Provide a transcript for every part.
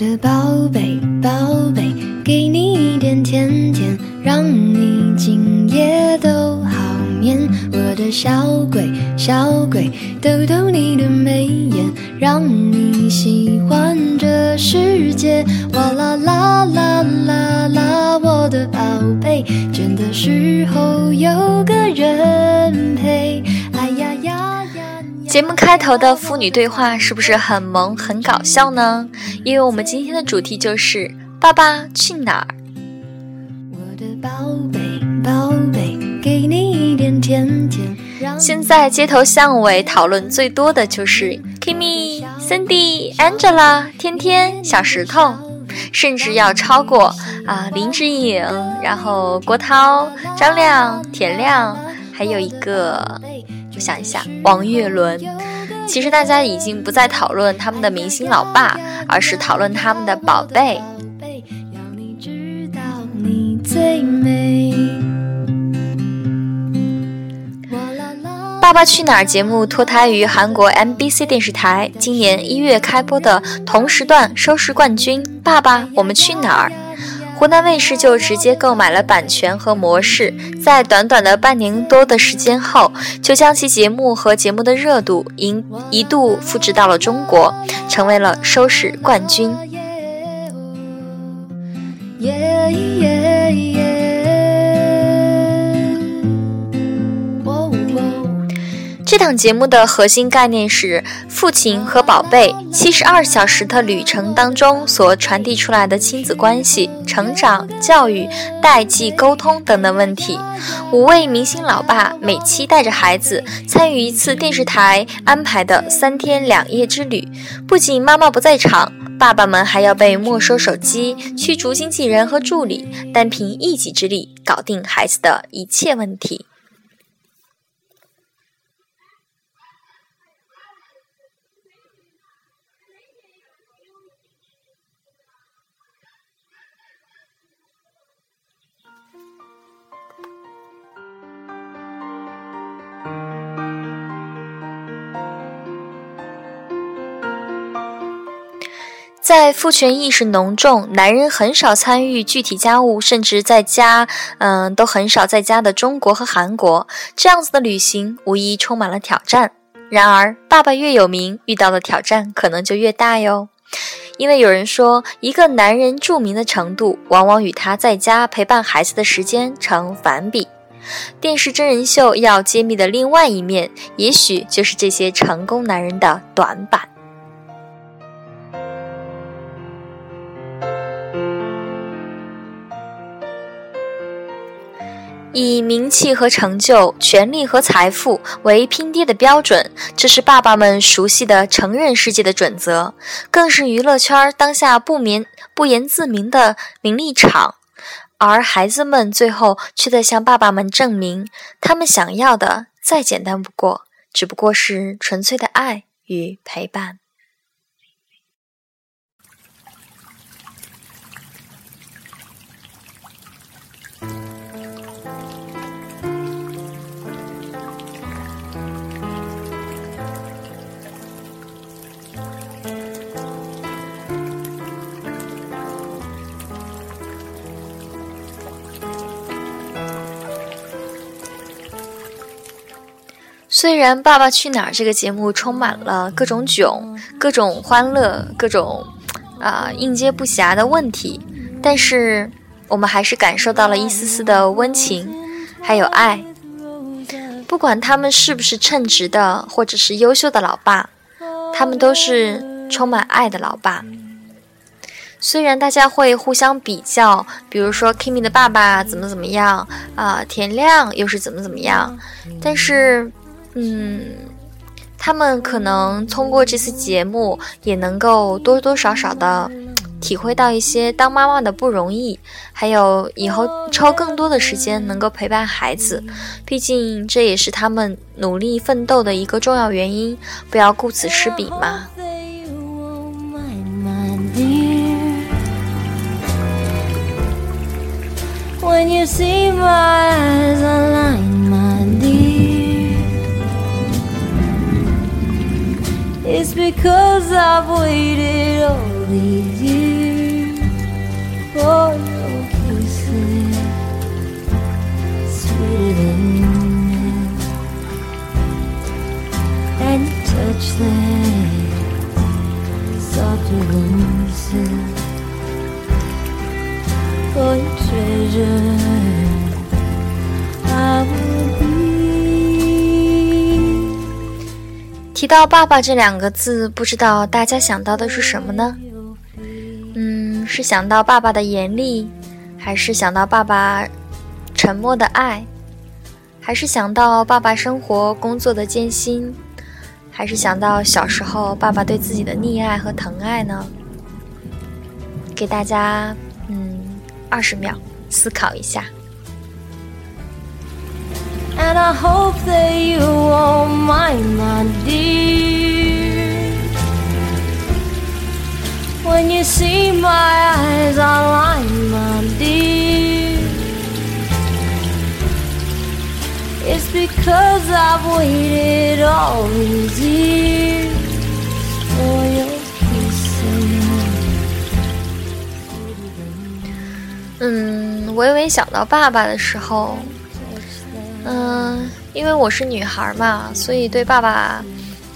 的宝贝，宝贝，给你一点甜甜，让你今夜都好眠。我的小鬼，小鬼，逗逗你的眉眼，让你喜欢这世界。哇啦啦啦啦啦，我的宝贝，节目开头的父女对话是不是很萌很搞笑呢？因为我们今天的主题就是《爸爸去哪儿》。我的宝贝，宝贝，给你一点甜甜。让现在街头巷尾讨论最多的就是 Kimi、Cindy、Angela、天天、小石头，甚至要超过啊林志颖，然后郭涛、张亮、田亮，还有一个我想一下，王岳伦。其实大家已经不再讨论他们的明星老爸，而是讨论他们的宝贝。要你知道你最美。哇啦啦《爸爸去哪儿》节目脱胎于韩国 MBC 电视台今年一月开播的同时段收视冠军《爸爸我们去哪儿》，湖南卫视就直接购买了版权和模式，在短短的半年多的时间后，就将其节目和节目的热度一一度复制到了中国，成为了收视冠军。耶耶档节目的核心概念是父亲和宝贝七十二小时的旅程当中所传递出来的亲子关系、成长、教育、代际沟通等等问题。五位明星老爸每期带着孩子参与一次电视台安排的三天两夜之旅，不仅妈妈不在场。爸爸们还要被没收手机、驱逐经纪人和助理，单凭一己之力搞定孩子的一切问题。在父权意识浓重、男人很少参与具体家务，甚至在家，嗯，都很少在家的中国和韩国，这样子的旅行无疑充满了挑战。然而，爸爸越有名，遇到的挑战可能就越大哟。因为有人说，一个男人著名的程度，往往与他在家陪伴孩子的时间成反比。电视真人秀要揭秘的另外一面，也许就是这些成功男人的短板。以名气和成就、权力和财富为拼爹的标准，这是爸爸们熟悉的成人世界的准则，更是娱乐圈当下不眠不言自明的名利场。而孩子们最后却在向爸爸们证明，他们想要的再简单不过，只不过是纯粹的爱与陪伴。虽然《爸爸去哪儿》这个节目充满了各种囧、各种欢乐、各种啊、应接不暇的问题，但是我们还是感受到了一丝丝的温情，还有爱。不管他们是不是称职的，或者是优秀的老爸，他们都是充满爱的老爸。虽然大家会互相比较，比如说 Kimi 的爸爸怎么怎么样啊、田亮又是怎么怎么样，但是，嗯，他们可能通过这次节目，也能够多多少少的体会到一些当妈妈的不容易，还有以后抽更多的时间能够陪伴孩子。毕竟这也是他们努力奋斗的一个重要原因，不要顾此失彼嘛。When you see my eyes align, it's because I've waited all these years for your kisses, sweeter than milk, and your touch that softer than silk. For your treasure, 提到爸爸这两个字，不知道大家想到的是什么呢？嗯，是想到爸爸的严厉，还是想到爸爸沉默的爱，还是想到爸爸生活工作的艰辛，还是想到小时候爸爸对自己的溺爱和疼爱呢？给大家，嗯。二十秒，思考一下。And I hope that you won't mind, my dear. When you see my eyes online, my dear. It's because I've waited all these years for your kisses. 嗯，微微想到爸爸的时候， 嗯，因为我是女孩嘛，所以对爸爸，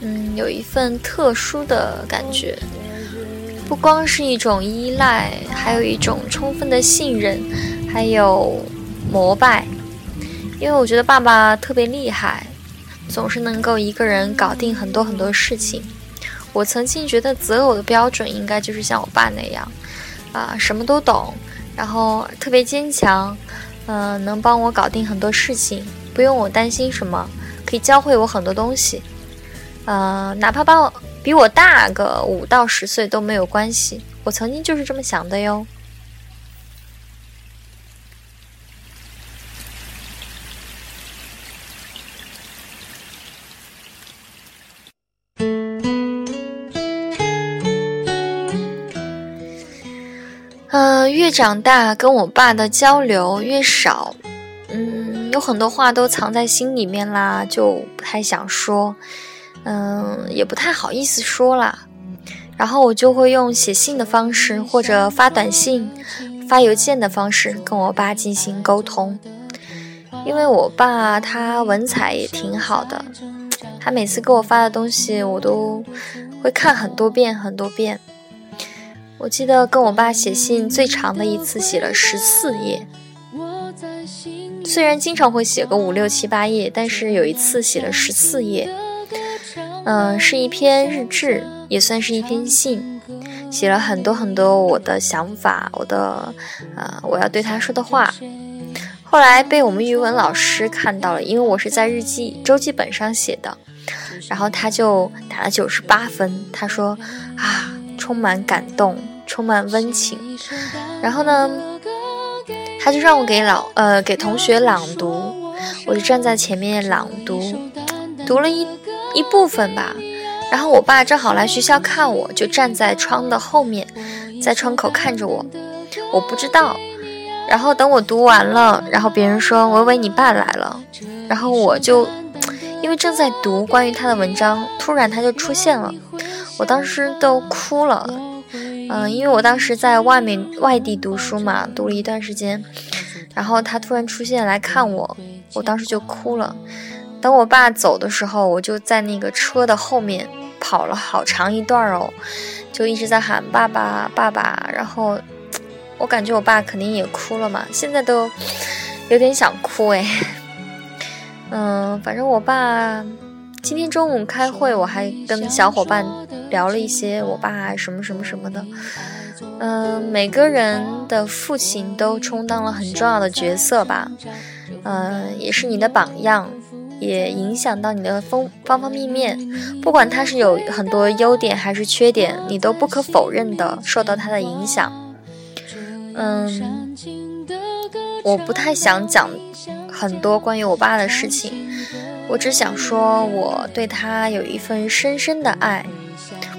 嗯，有一份特殊的感觉，不光是一种依赖，还有一种充分的信任，还有膜拜。因为我觉得爸爸特别厉害，总是能够一个人搞定很多很多事情。我曾经觉得择偶的标准应该就是像我爸那样，啊，什么都懂。然后特别坚强，嗯，能帮我搞定很多事情，不用我担心什么，可以教会我很多东西，呃，哪怕把我比我大个五到十岁都没有关系。我曾经就是这么想的哟。嗯，越长大跟我爸的交流越少，有很多话都藏在心里面啦，就不太想说，嗯，也不太好意思说啦。然后我就会用写信的方式，或者发短信、发邮件的方式跟我爸进行沟通。因为我爸他文采也挺好的，他每次给我发的东西，我都会看很多遍很多遍。我记得跟我爸写信最长的一次写了十四页，虽然经常会写个五六七八页，但是有一次写了十四页。嗯，是一篇日志，也算是一篇信，写了很多很多我的想法，我的呃我要对他说的话。后来被我们语文老师看到了，因为我是在日记周记本上写的，然后他就打了九十八分，他说啊，充满感动。充满温情，然后呢，他就让我给老呃给同学朗读，我就站在前面朗读，读了一一部分吧。然后我爸正好来学校看我，就站在窗的后面，在窗口看着我，我不知道。然后等我读完了，然后别人说维维你爸来了，然后我就因为正在读关于他的文章，突然他就出现了，我当时都哭了。嗯，因为我当时在外面外地读书嘛，读了一段时间，然后他突然出现来看我，我当时就哭了。等我爸走的时候，我就在那个车的后面跑了好长一段哦，就一直在喊爸爸爸爸。然后我感觉我爸肯定也哭了嘛，现在都有点想哭哎。嗯，反正我爸今天中午开会，我还跟小伙伴。聊了一些我爸什么什么什么的，嗯，每个人的父亲都充当了很重要的角色吧，嗯，也是你的榜样，也影响到你的方方方面面。不管他是有很多优点还是缺点，你都不可否认的受到他的影响。嗯，我不太想讲很多关于我爸的事情，我只想说我对他有一份深深的爱。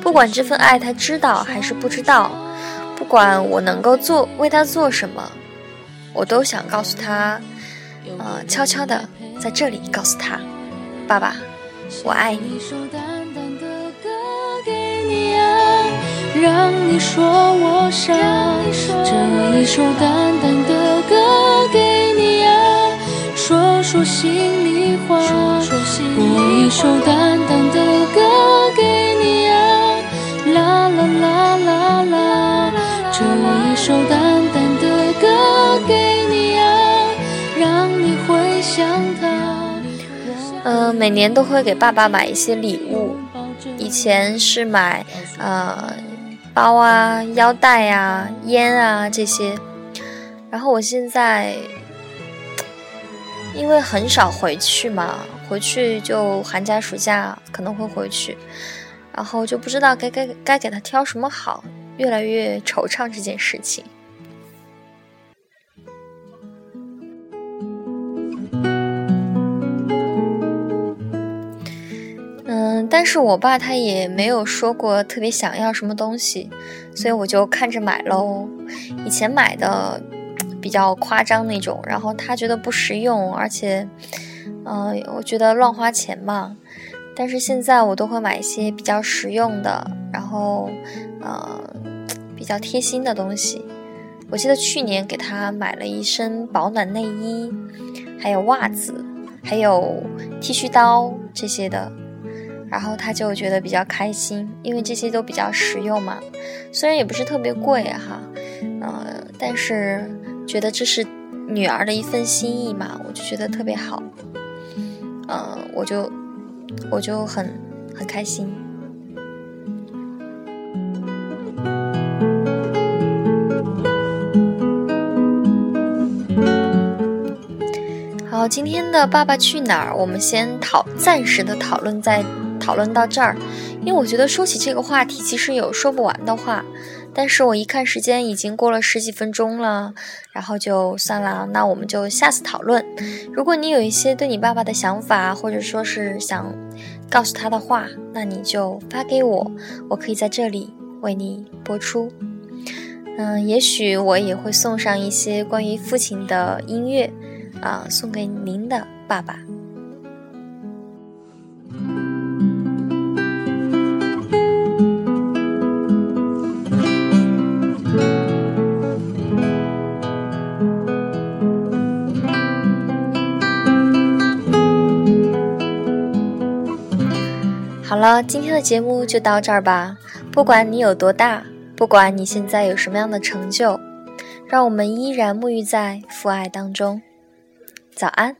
不管这份爱他知道还是不知道，不管我能够做为他做什么，我都想告诉他，呃，悄悄的在这里告诉他，爸爸，我爱你。让你说我傻，这一首淡淡的歌给你啊，说说心里话，播一首淡淡的歌给你啊，啦啦啦啦啦，这一首淡淡的歌给你啊，让你回想他。嗯，每年都会给爸爸买一些礼物，以前是买呃。包啊，腰带啊，烟啊这些，然后我现在因为很少回去嘛，回去就寒假暑假可能会回去，然后就不知道该该该给他挑什么好，越来越惆怅这件事情。嗯但是我爸他也没有说过特别想要什么东西，所以我就看着买喽。以前买的比较夸张那种，然后他觉得不实用，而且，嗯，我觉得乱花钱嘛。但是现在我都会买一些比较实用的，然后，呃，比较贴心的东西。我记得去年给他买了一身保暖内衣，还有袜子，还有剃须刀这些的。然后他就觉得比较开心，因为这些都比较实用嘛，虽然也不是特别贵哈，呃，但是觉得这是女儿的一份心意嘛，我就觉得特别好，嗯，我就我就很很开心。好，今天的《爸爸去哪儿》，我们先讨暂时的讨论在。讨论到这儿，因为我觉得说起这个话题，其实有说不完的话。但是我一看时间，已经过了十几分钟了，然后就算了。那我们就下次讨论。如果你有一些对你爸爸的想法，或者说是想告诉他的话，那你就发给我，我可以在这里为你播出。嗯，也许我也会送上一些关于父亲的音乐，啊，送给您的爸爸。了，今天的节目就到这儿吧。不管你有多大，不管你现在有什么样的成就，让我们依然沐浴在父爱当中。早安。